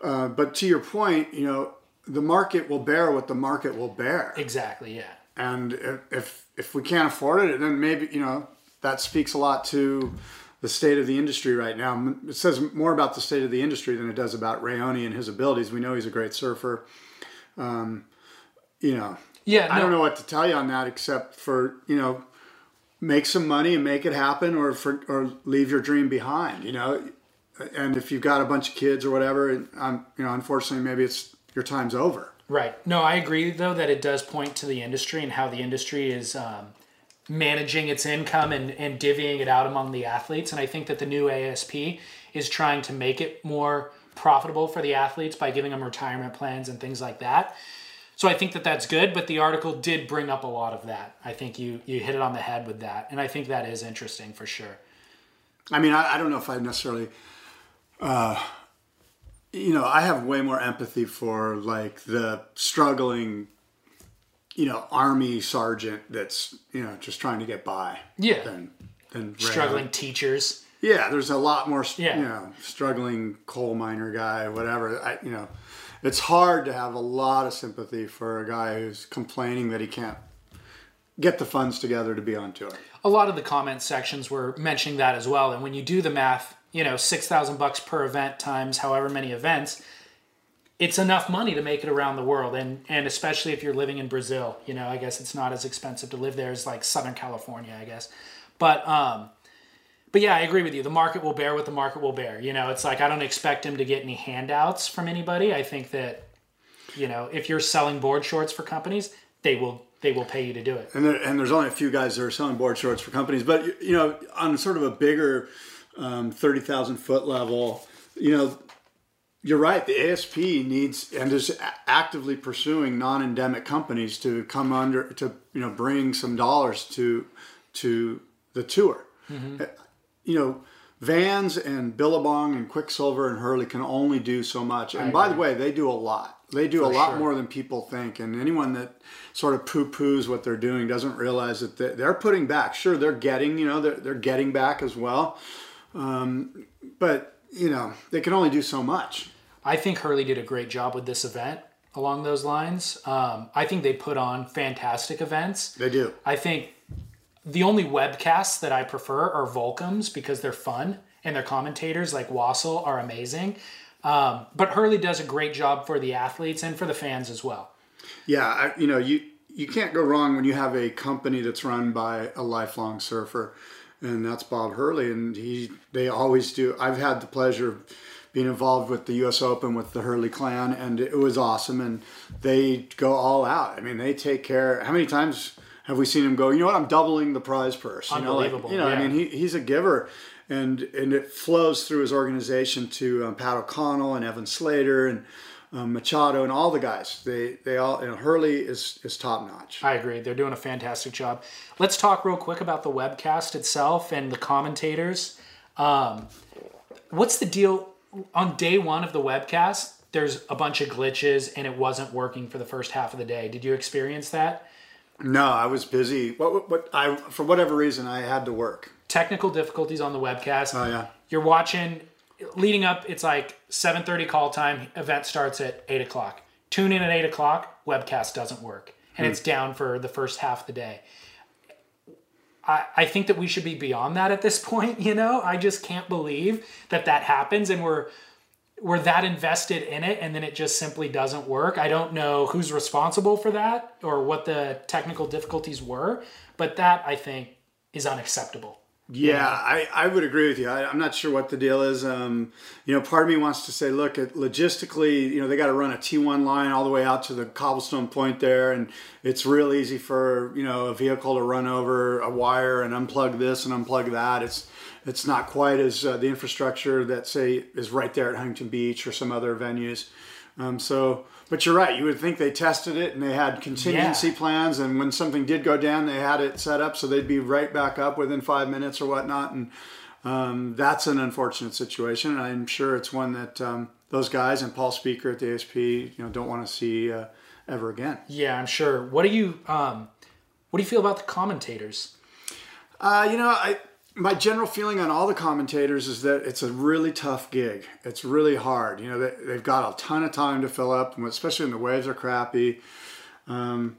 Uh, but to your point, you know, the market will bear what the market will bear. exactly, yeah. And if, if if we can't afford it, then maybe you know that speaks a lot to the state of the industry right now. It says more about the state of the industry than it does about Raoni and his abilities. We know he's a great surfer. Um, you know, Yeah, I don't know what to tell you on that except for you know make some money and make it happen, or for or leave your dream behind. You know, and if you've got a bunch of kids or whatever, and, um, you know, unfortunately, maybe it's your time's over. Right. No, I agree though that it does point to the industry and how the industry is um, managing its income and, and divvying it out among the athletes. And I think that the new ASP is trying to make it more profitable for the athletes by giving them retirement plans and things like that. So I think that that's good, but the article did bring up a lot of that. I think you you hit it on the head with that, and I think that is interesting for sure. I mean, I, I don't know if I necessarily, uh, you know, I have way more empathy for like the struggling, you know, army sergeant that's you know just trying to get by. Yeah. Than than Ray. Struggling teachers. Yeah, there's a lot more, Yeah. you know, struggling coal miner guy, whatever. I, you know, it's hard to have a lot of sympathy for a guy who's complaining that he can't get the funds together to be on tour. a lot of the comment sections were mentioning that as well. And when you do the math, you know, six thousand bucks per event times however many events, it's enough money to make it around the world. And and especially if you're living in Brazil, you know, I guess it's not as expensive to live there as like Southern California, I guess. But um, but yeah, I agree with you. The market will bear what the market will bear. You know, it's like I don't expect him to get any handouts from anybody. I think that you know, if you're selling board shorts for companies, they will they will pay you to do it. And, there, and there's only a few guys that are selling board shorts for companies, but you know, on sort of a bigger um, thirty thousand foot level, you know, you're right. The ASP needs and is actively pursuing non-endemic companies to come under to you know bring some dollars to to the tour. Uh, You know, Vans and Billabong and Quiksilver and Hurley can only do so much. And by the way, they do a lot. They do a lot sure. more than people think. And anyone that sort of poo-poos what they're doing doesn't realize that they- they're putting back. Sure, they're getting, you know, they're, they're getting back as well. Um, but, you know, they can only do so much. I think Hurley did a great job with this event along those lines. Um, I think they put on fantastic events. They do. I think the only webcasts that I prefer are Volcom's because they're fun and their commentators like Wassel are amazing. Um, but Hurley does a great job for the athletes and for the fans as well. Yeah, I, you know, you you can't go wrong when you have a company that's run by a lifelong surfer, and that's Bob Hurley, and he they always do. I've had the pleasure of being involved with the U.S. Open with the Hurley clan, and it was awesome, and they go all out. I mean, they take care. How many times have we seen him go? You know what? I'm doubling the prize purse. You know, like, Unbelievable, you know, I mean, he, he's a giver. And, and it flows through his organization to um, Pat O'Connell and Evan Slater and um, Machado and all the guys. They they all know, Hurley is is top notch. I agree. They're doing a fantastic job. Let's talk real quick about the webcast itself and the commentators. Um, what's the deal on day one of the webcast? There's a bunch of glitches and it wasn't working for the first half of the day. Did you experience that? No, I was busy. What, what what I for whatever reason I had to work. Technical difficulties on the webcast. Oh yeah. You're watching, leading up. It's like 7:30 call time. Event starts at eight o'clock. Tune in at eight o'clock. Webcast doesn't work, and it's hmm. down for the first half of the day. I, I think that we should be beyond that at this point. You know, I just can't believe that that happens, and we're we're that invested in it, and then it just simply doesn't work. I don't know who's responsible for that or what the technical difficulties were, but that I think is unacceptable. Yeah, I, I would agree with you. I, I'm not sure what the deal is. Um, you know, part of me wants to say, look, at logistically, you know, they got to run a T1 line all the way out to the cobblestone point there, and it's real easy for you know a vehicle to run over a wire and unplug this and unplug that. It's it's not quite as uh, the infrastructure that say is right there at Huntington Beach or some other venues. Um, so, but you're right. You would think they tested it and they had contingency Yeah. plans, and when something did go down, they had it set up so they'd be right back up within five minutes or whatnot. And um, that's an unfortunate situation. And I'm sure it's one that um, those guys and Paul Speaker at the ASP, you know, don't want to see uh, ever again. Yeah, I'm sure. What do you um, what do you feel about the commentators? Uh, you know, I my general feeling on all the commentators is that it's a really tough gig. It's really hard. You know, they, they've got a ton of time to fill up, especially when the waves are crappy. Um,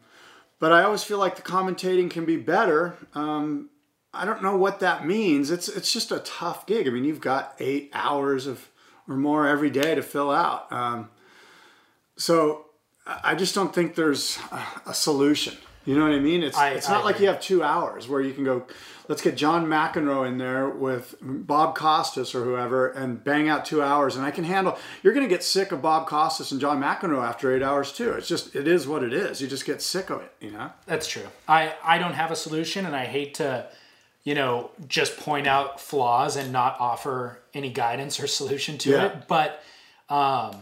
but I always feel like the commentating can be better. Um, I don't know what that means. It's it's just a tough gig. I mean, you've got eight hours of or more every day to fill out. Um, so I I just don't think there's a, a solution. You know what I mean? It's I- it's I not like agree. you have two hours where you can go. Let's get John McEnroe in there with Bob Costas or whoever, and bang out two hours. And I can handle. You're going to get sick of Bob Costas and John McEnroe after eight hours too. It's just it is what it is. You just get sick of it. You know. That's true. I I don't have a solution, and I hate to, you know, just point out flaws and not offer any guidance or solution to Yeah. it. But, um,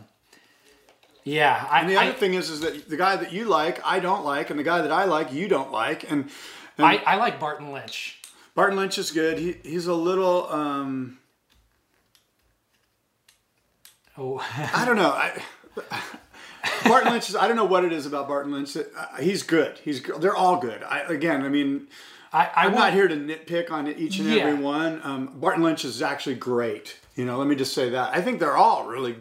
yeah, I, And the I, other thing is, is that the guy that you like, I don't like, and the guy that I like, you don't like, and, and I, I like Barton Lynch. Barton Lynch is good. He, he's a little. Um, Oh, I don't know. I, Barton Lynch is. I don't know what it is about Barton Lynch. Uh, he's good. He's. They're all good. I, again, I mean, I, I I'm not here to nitpick on each and Yeah. every one. Um, Barton Lynch is actually great. You know, let me just say that. I think they're all really,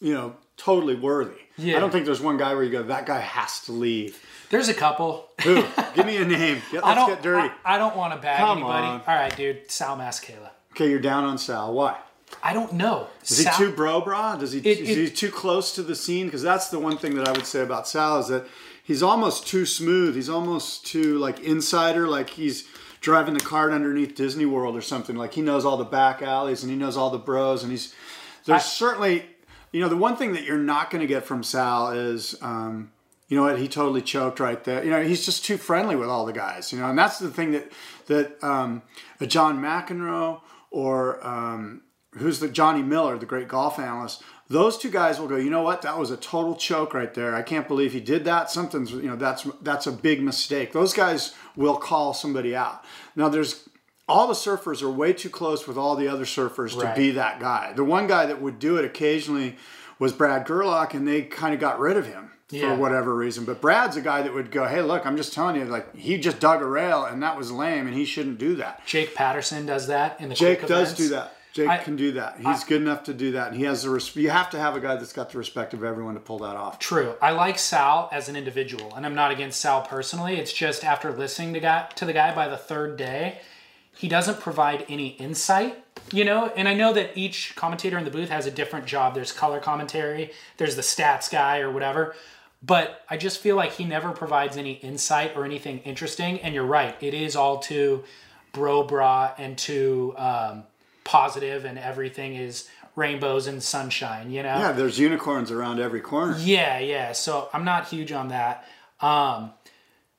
you know, totally worthy. Yeah. I don't think there's one guy where you go, that guy has to leave. There's a couple. Who? Give me a name. Get, I let's don't. get dirty. I, I don't want to bag Come anybody. on. All right, dude. Sal Masekela. okay, you're down on Sal. Why? I don't know. Is he too bro bra? Does he It- is it- he too close to the scene? Because that's the one thing that I would say about Sal is that he's almost too smooth. He's almost too like insider, like he's driving the cart underneath Disney World or something. Like he knows all the back alleys and he knows all the bros and he's there's I- certainly you know the one thing that you're not going to get from Sal is um, you know what he totally choked right there. You know he's just too friendly with all the guys. You know and that's the thing that that um, a John McEnroe or um, who's the Johnny Miller, the great golf analyst. Those two guys will go. You know what? That was a total choke right there. I can't believe he did that. Something's you know that's that's a big mistake. Those guys will call somebody out. Now there's all the surfers are way too close with all the other surfers Right. to be that guy. The one guy that would do it occasionally was Brad Gerlach, and they kind of got rid of him Yeah. for whatever reason. But Brad's a guy that would go, "Hey, look, I'm just telling you, like he just dug a rail, and that was lame, and he shouldn't do that." Jake Paterson does that in the Jake does events. do that. Jake I- can do that. He's good enough to do that, and he has the. Res- you have to have a guy that's got the respect of everyone to pull that off. True. I like Sal as an individual, and I'm not against Sal personally. It's just after listening to guy to the guy by the third day, he doesn't provide any insight. You know, and I know that each commentator in the booth has a different job. There's color commentary, there's the stats guy or whatever. But I just feel like he never provides any insight or anything interesting. And you're right, it is all too bro bra and too um, positive, and everything is rainbows and sunshine. You know. Yeah, there's unicorns around every corner. Yeah, yeah. So I'm not huge on that. Um,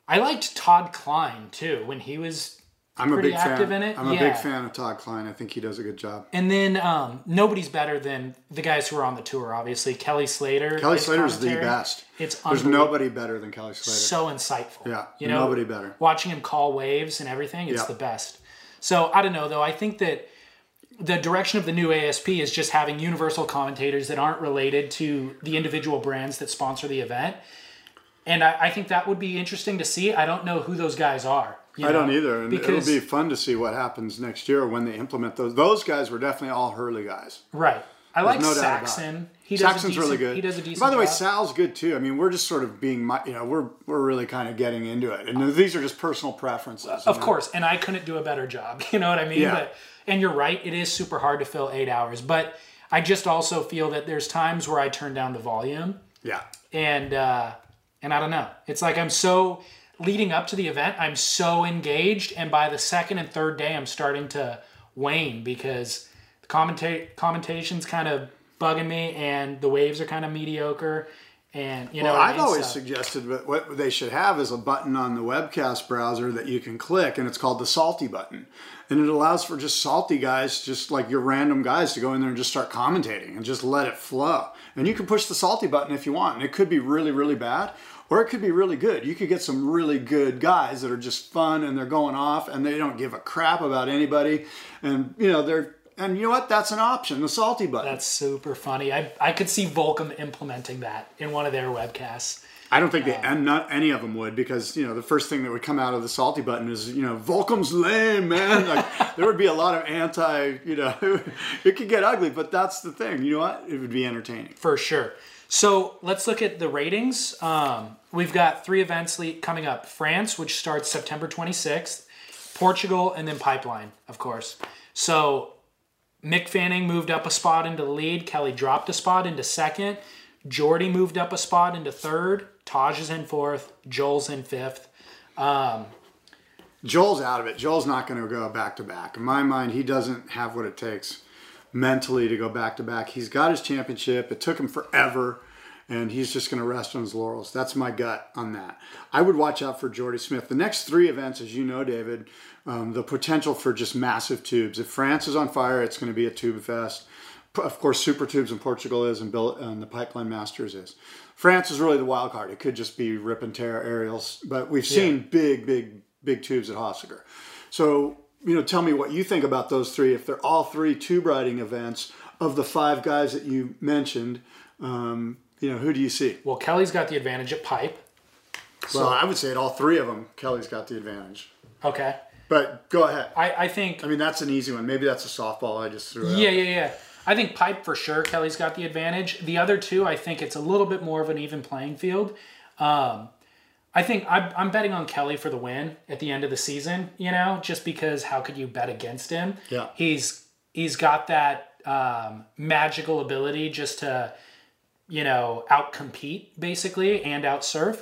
I liked Todd Kline too when he was, I'm a pretty big active fan. in it? I'm a big fan of Todd Kline. I think he does a good job. and then um, nobody's better than the guys who are on the tour. Obviously, Kelly Slater. Kelly his Slater's the best. It's There's nobody better than Kelly Slater. so insightful. Yeah, you know, nobody better. Watching him call waves and everything, it's Yeah. the best. So I don't know though. I think that the direction of the new ASP is just having universal commentators that aren't related to the individual brands that sponsor the event. And I, I think that would be interesting to see. I don't know who those guys are. You I don't either, and it'll be fun to see what happens next year when they implement those. Those guys were definitely all Hurley guys. right. I like no. Saxon. He does Saxon's decent, really good. He does a decent. By the way, job. Sal's good too. I mean, we're just sort of being, you know, we're we're really kind of getting into it, and these are just personal preferences. Of know? course, and I couldn't do a better job. You know what I mean? Yeah. But and you're right, it is super hard to fill eight hours. But I just also feel that there's times where I turn down the volume, Yeah, and uh, and I don't know. It's like I'm so leading up to the event, I'm so engaged, and by the second and third day, I'm starting to wane because the commentate commentation's kind of bugging me, and the waves are kind of mediocre. And you know, Well, I've always So- suggested that what they should have is a button on the webcast browser that you can click, and it's called the salty button. And it allows for just salty guys, just like your random guys, to go in there and just start commentating and just let it flow. And you can push the salty button if you want. And it could be really, really bad, or it could be really good. You could get some really good guys that are just fun and they're going off and they don't give a crap about anybody. And, you know, they're, and you know what? That's an option, the salty button. That's super funny. I, I could see Volcom implementing that in one of their webcasts. I don't think they, um, and not any of them would, because you know the first thing that would come out of the salty button is you know Volcom's lame, man. Like there would be a lot of anti, you know, it could get ugly, but that's the thing. You know what? It would be entertaining. For sure. So let's look at the ratings. Um, we've got three events coming up France, which starts September 26th, Portugal, and then Pipeline, of course. So Mick Fanning moved up a spot into the lead. Kelly dropped a spot into second. Jordy moved up a spot into third. Taj is in fourth. Joel's in fifth. Joel's out of it. Joel's not going to go back to back. In my mind, he doesn't have what it takes mentally to go back to back. He's got his championship. It took him forever, and he's just going to rest on his laurels. That's my gut on that. I would watch out for Jordy Smith. The next three events, as you know, David, um, the potential for just massive tubes. If France is on fire, it's going to be a tube fest. Of course, Super Tubes in Portugal is, and, Bill, and the Pipeline Masters is. France is really the wild card. It could just be rip and tear aerials, but we've seen big, big, big tubes at Hossegor. So you know, tell me what you think about those three. If they're all three tube riding events of the five guys that you mentioned, um, you know, who do you see? Well, Kelly's got the advantage at pipe. well, I would say at all three of them, Kelly's got the advantage. Okay. But go ahead. I, I think I mean, that's an easy one. Maybe that's a softball I just threw out. Yeah, yeah, yeah. I think pipe for sure. Kelly's got the advantage. The other two, I think it's a little bit more of an even playing field. Um, I think I'm, I'm betting on Kelly for the win at the end of the season. You know, just because how could you bet against him? Yeah. he's he's got that um, magical ability just to you know outcompete basically and outsurf.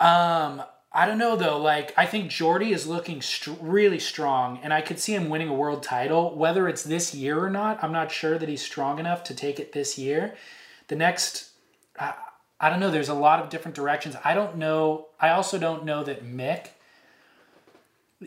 Um, I don't know though. Like, I think Jordy is looking str- really strong, and I could see him winning a world title. Whether it's this year or not, I'm not sure that he's strong enough to take it this year. The next, I, I don't know. There's a lot of different directions. I don't know. I also don't know that Mick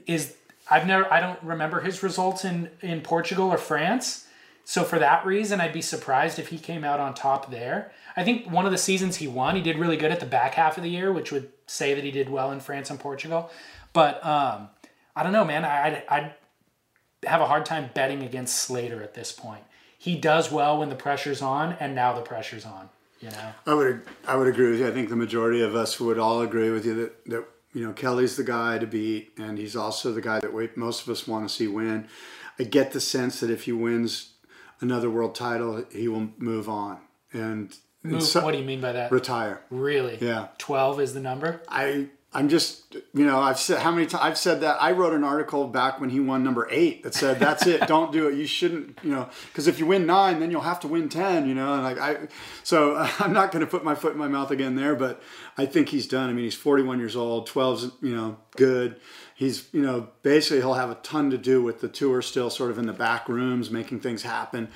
is. I've never. I don't remember his results in in Portugal or France. So for that reason, I'd be surprised if he came out on top there. I think one of the seasons he won, he did really good at the back half of the year, which would say that he did well in France and Portugal. But um, I don't know, man. I, I'd have a hard time betting against Slater at this point. He does well when the pressure's on, and now the pressure's on. You know. I would I would agree with you. I think the majority of us would all agree with you that, that you know Kelly's the guy to beat, and he's also the guy that we, most of us want to see win. I get the sense that if he wins another world title, he will move on and, and Move, so- what do you mean by that? retire. Really? Yeah. Twelve is the number. I I'm just you know I've said how many times I've said that I wrote an article back when he won number eight that said that's it don't do it you shouldn't you know because if you win nine then you'll have to win ten you know and like I so I'm not going to put my foot in my mouth again there but I think he's done. I mean he's 41 years old 12's you know good. He's you know basically he'll have a ton to do with the tour still sort of in the back rooms making things happen.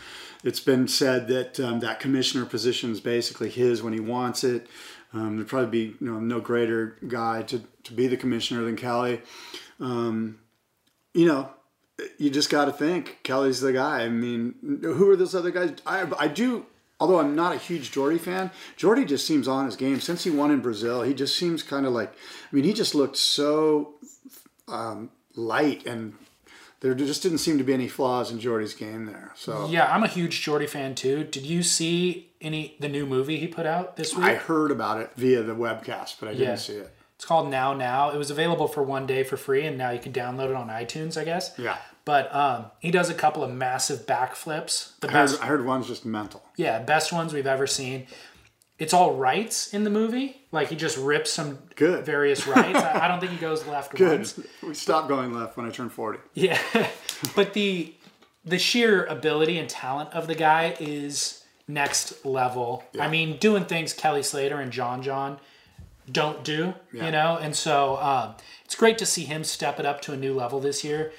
It's been said that um, that commissioner position is basically his when he wants it um, there'd probably be you know no greater guy to, to be the commissioner than Kelly. Um, you know, you just got to think Kelly's the guy. I mean, who are those other guys? I, I do. Although I'm not a huge Jordy fan, Jordy just seems on his game since he won in Brazil. He just seems kind of like, I mean, he just looked so um, light, and there just didn't seem to be any flaws in Jordy's game there. So Yeah, I'm a huge Jordy fan too. Did you see any the new movie he put out this week? I heard about it via the webcast, but I didn't Yeah. see it. It's called Now Now. It was available for one day for free, and now you can download it on iTunes, I guess. Yeah. But um, he does a couple of massive backflips. The I heard, best, I heard one's just mental. yeah, best ones we've ever seen. It's all rights in the movie. Like he just rips some Good. various rights. I, I don't think he goes left Good. once. We stopped going left when I turned 40. Yeah, but the the sheer ability and talent of the guy is next level. I mean, doing things Kelly Slater and John John don't do, Yeah. you know, and so um, it's great to see him step it up to a new level this year,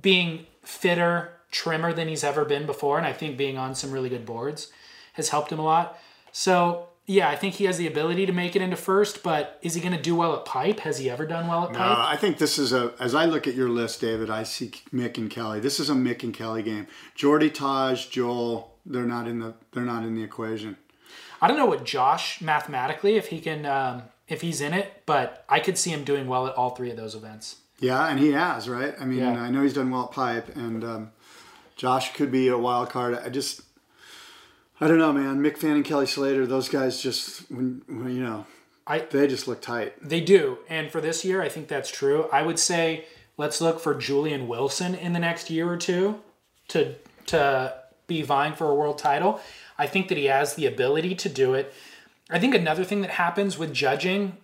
being fitter, trimmer than he's ever been before, and I think being on some really good boards has helped him a lot. So. Yeah, I think he has the ability to make it into first, but is he going to do well at pipe? Has he ever done well at Uh, pipe? I think this is a, as I look at your list, David, I see Mick and Kelly. This is a Mick and Kelly game. Jordy, Taj, Joel, they're not in the, they're not in the equation. I don't know what Josh mathematically if he can um, if he's in it, but I could see him doing well at all three of those events. Yeah, and he has, right? I mean, Yeah. I know he's done well at pipe, and um, Josh could be a wild card. I just, I don't know, man. Mick Fanning, Kelly Slater, those guys just, when, when you know, I they just look tight. they do, and for this year, I think that's true. I would say let's look for Julian Wilson in the next year or two to to be vying for a world title. I think that he has the ability to do it. I think another thing that happens with judging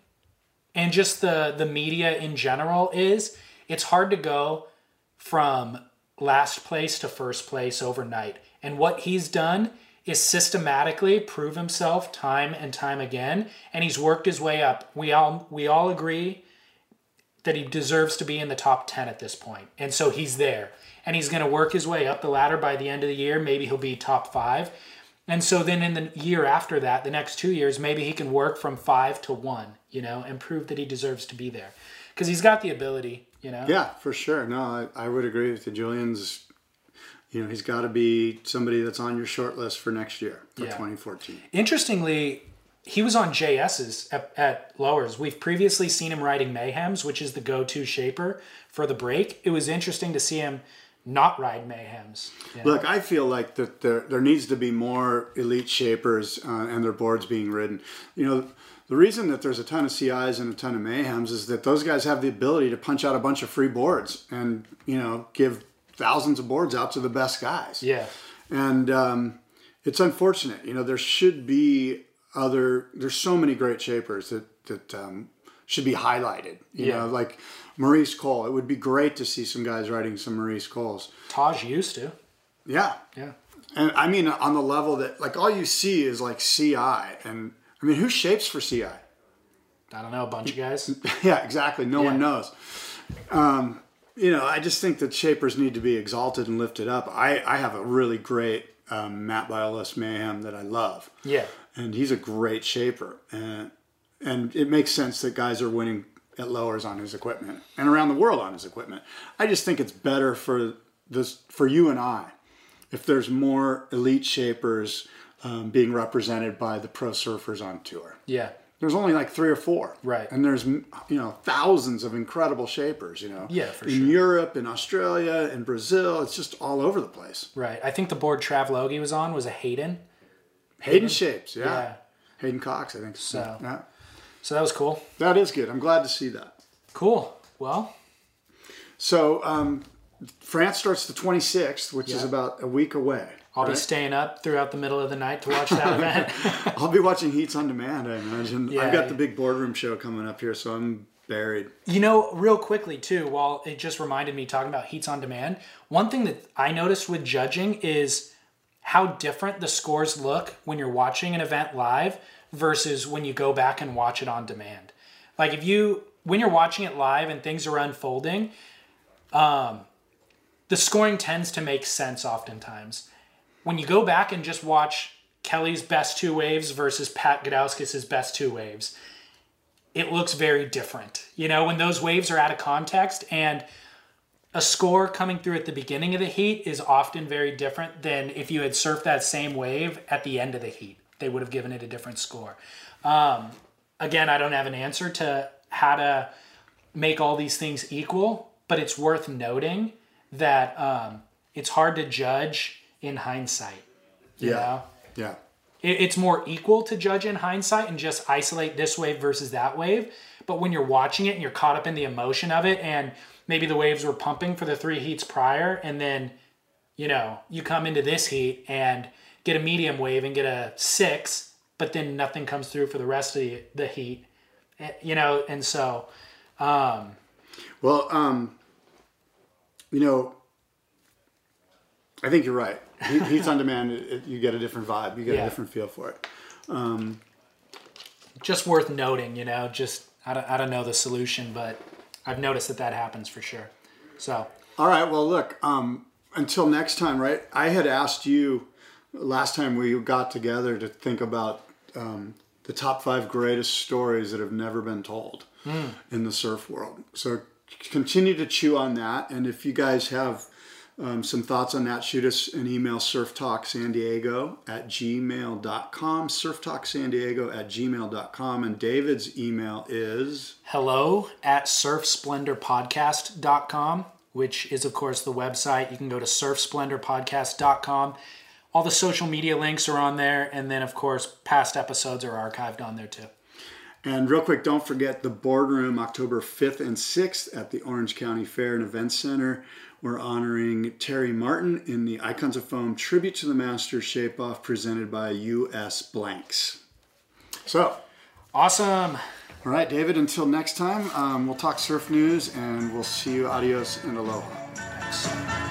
and just the the media in general is it's hard to go from last place to first place overnight. And what he's done is systematically prove himself time and time again and he's worked his way up. We all we all agree that he deserves to be in the top 10 at this point. And so he's there. And he's going to work his way up the ladder by the end of the year. Maybe he'll be top 5. And so then in the year after that, the next 2 years, maybe he can work from 5 to 1, you know, and prove that he deserves to be there. Cuz he's got the ability, you know. Yeah, for sure. No, I, I would agree with you. Julian's, you know, he's got to be somebody that's on your short list for next year for Yeah. 2014. Interestingly, he was on JS's at, at Lowers. We've previously seen him riding Mayhems, which is the go-to shaper for the break. It was interesting to see him not ride Mayhems. you know? Look, I feel like that there there needs to be more elite shapers uh, and their boards being ridden. You know, the reason that there's a ton of CIs and a ton of mayhems is that those guys have the ability to punch out a bunch of free boards and you know give thousands of boards out to the best guys. Yeah. and um, it's unfortunate. You know, there should be other. There's so many great shapers that that um, should be highlighted. You Yeah. know, like Maurice Cole. It would be great to see some guys riding some Maurice Coles. Taj used to. Yeah, Yeah. and I mean on the level that like all you see is like CI, and I mean who shapes for CI? I don't know, a bunch of guys. yeah, exactly. No Yeah. one knows. Um, you know, I just think that shapers need to be exalted and lifted up. I, I have a really great um, Matt Biolos Mayhem that I love. Yeah. and he's a great shaper and and it makes sense that guys are winning at lowers on his equipment and around the world on his equipment i just think it's better for this for you and i if there's more elite shapers um, being represented by the pro surfers on tour Yeah. there's only like three or four Right. and there's you know thousands of incredible shapers you know Yeah, for in sure. europe in australia in brazil it's just all over the place Right. I think the board Trav Logie was on was a Hayden. hayden shapes yeah, Yeah. hayden cox i think So- yeah So that was cool. that is good i'm glad to see that Cool. Well, So um, France starts the 26th, which is about a week away. I'll be staying up throughout the middle of the night to watch that event. I'll be watching Heats on Demand. I imagine. Yeah. I've got the big boardroom show coming up here, so I'm buried. You know, real quickly too, while it just reminded me talking about heats on demand, one thing that I noticed with judging is how different the scores look when you're watching an event live versus when you go back and watch it on demand. Like if you when you're watching it live and things are unfolding, um, the scoring tends to make sense oftentimes. When you go back and just watch Kelly's best two waves versus Pat Gudauskas' best two waves, it looks very different. You know, when those waves are out of context and a score coming through at the beginning of the heat is often very different than if you had surfed that same wave at the end of the heat. They would have given it a different score. Um, again, I don't have an answer to how to make all these things equal, but it's worth noting that um, it's hard to judge in hindsight. Yeah. know? Yeah. it- it's more equal to judge in hindsight and just isolate this wave versus that wave. But when you're watching it and you're caught up in the emotion of it, and maybe the waves were pumping for the three heats prior, and then you know you come into this heat and get a medium wave and get a six, but then nothing comes through for the rest of the, the heat, Eh, you know, and so Well, um, you know, I think you're right. Heats on Demand, it, you get a different vibe. You get Yeah. a different feel for it. just worth noting, you know, just I don't, I don't know the solution, but I've noticed that that happens for sure. So All right. Well, look. Um, until next time, right? I had asked you last time we got together to think about um, the top five greatest stories that have never been told in the surf world. So continue to chew on that, and if you guys have um, some thoughts on that, shoot us an email, surftalksandiego at gmail.com, surftalksandiego at gmail.com, and David's email is... hello at surfsplendorpodcast.com, which is, of course, the website. You can go to surfsplendorpodcast.com. All the social media links are on there. And then, of course, past episodes are archived on there too. And real quick, don't forget the boardroom October 5th and 6th at the Orange County Fair and Events Center. We're honoring Terry Martin in the Icons of Foam Tribute to the Master Shape Off presented by US Blanks. So, Awesome. all right, David, until next time, um, we'll talk surf news and we'll see you. Adios and aloha.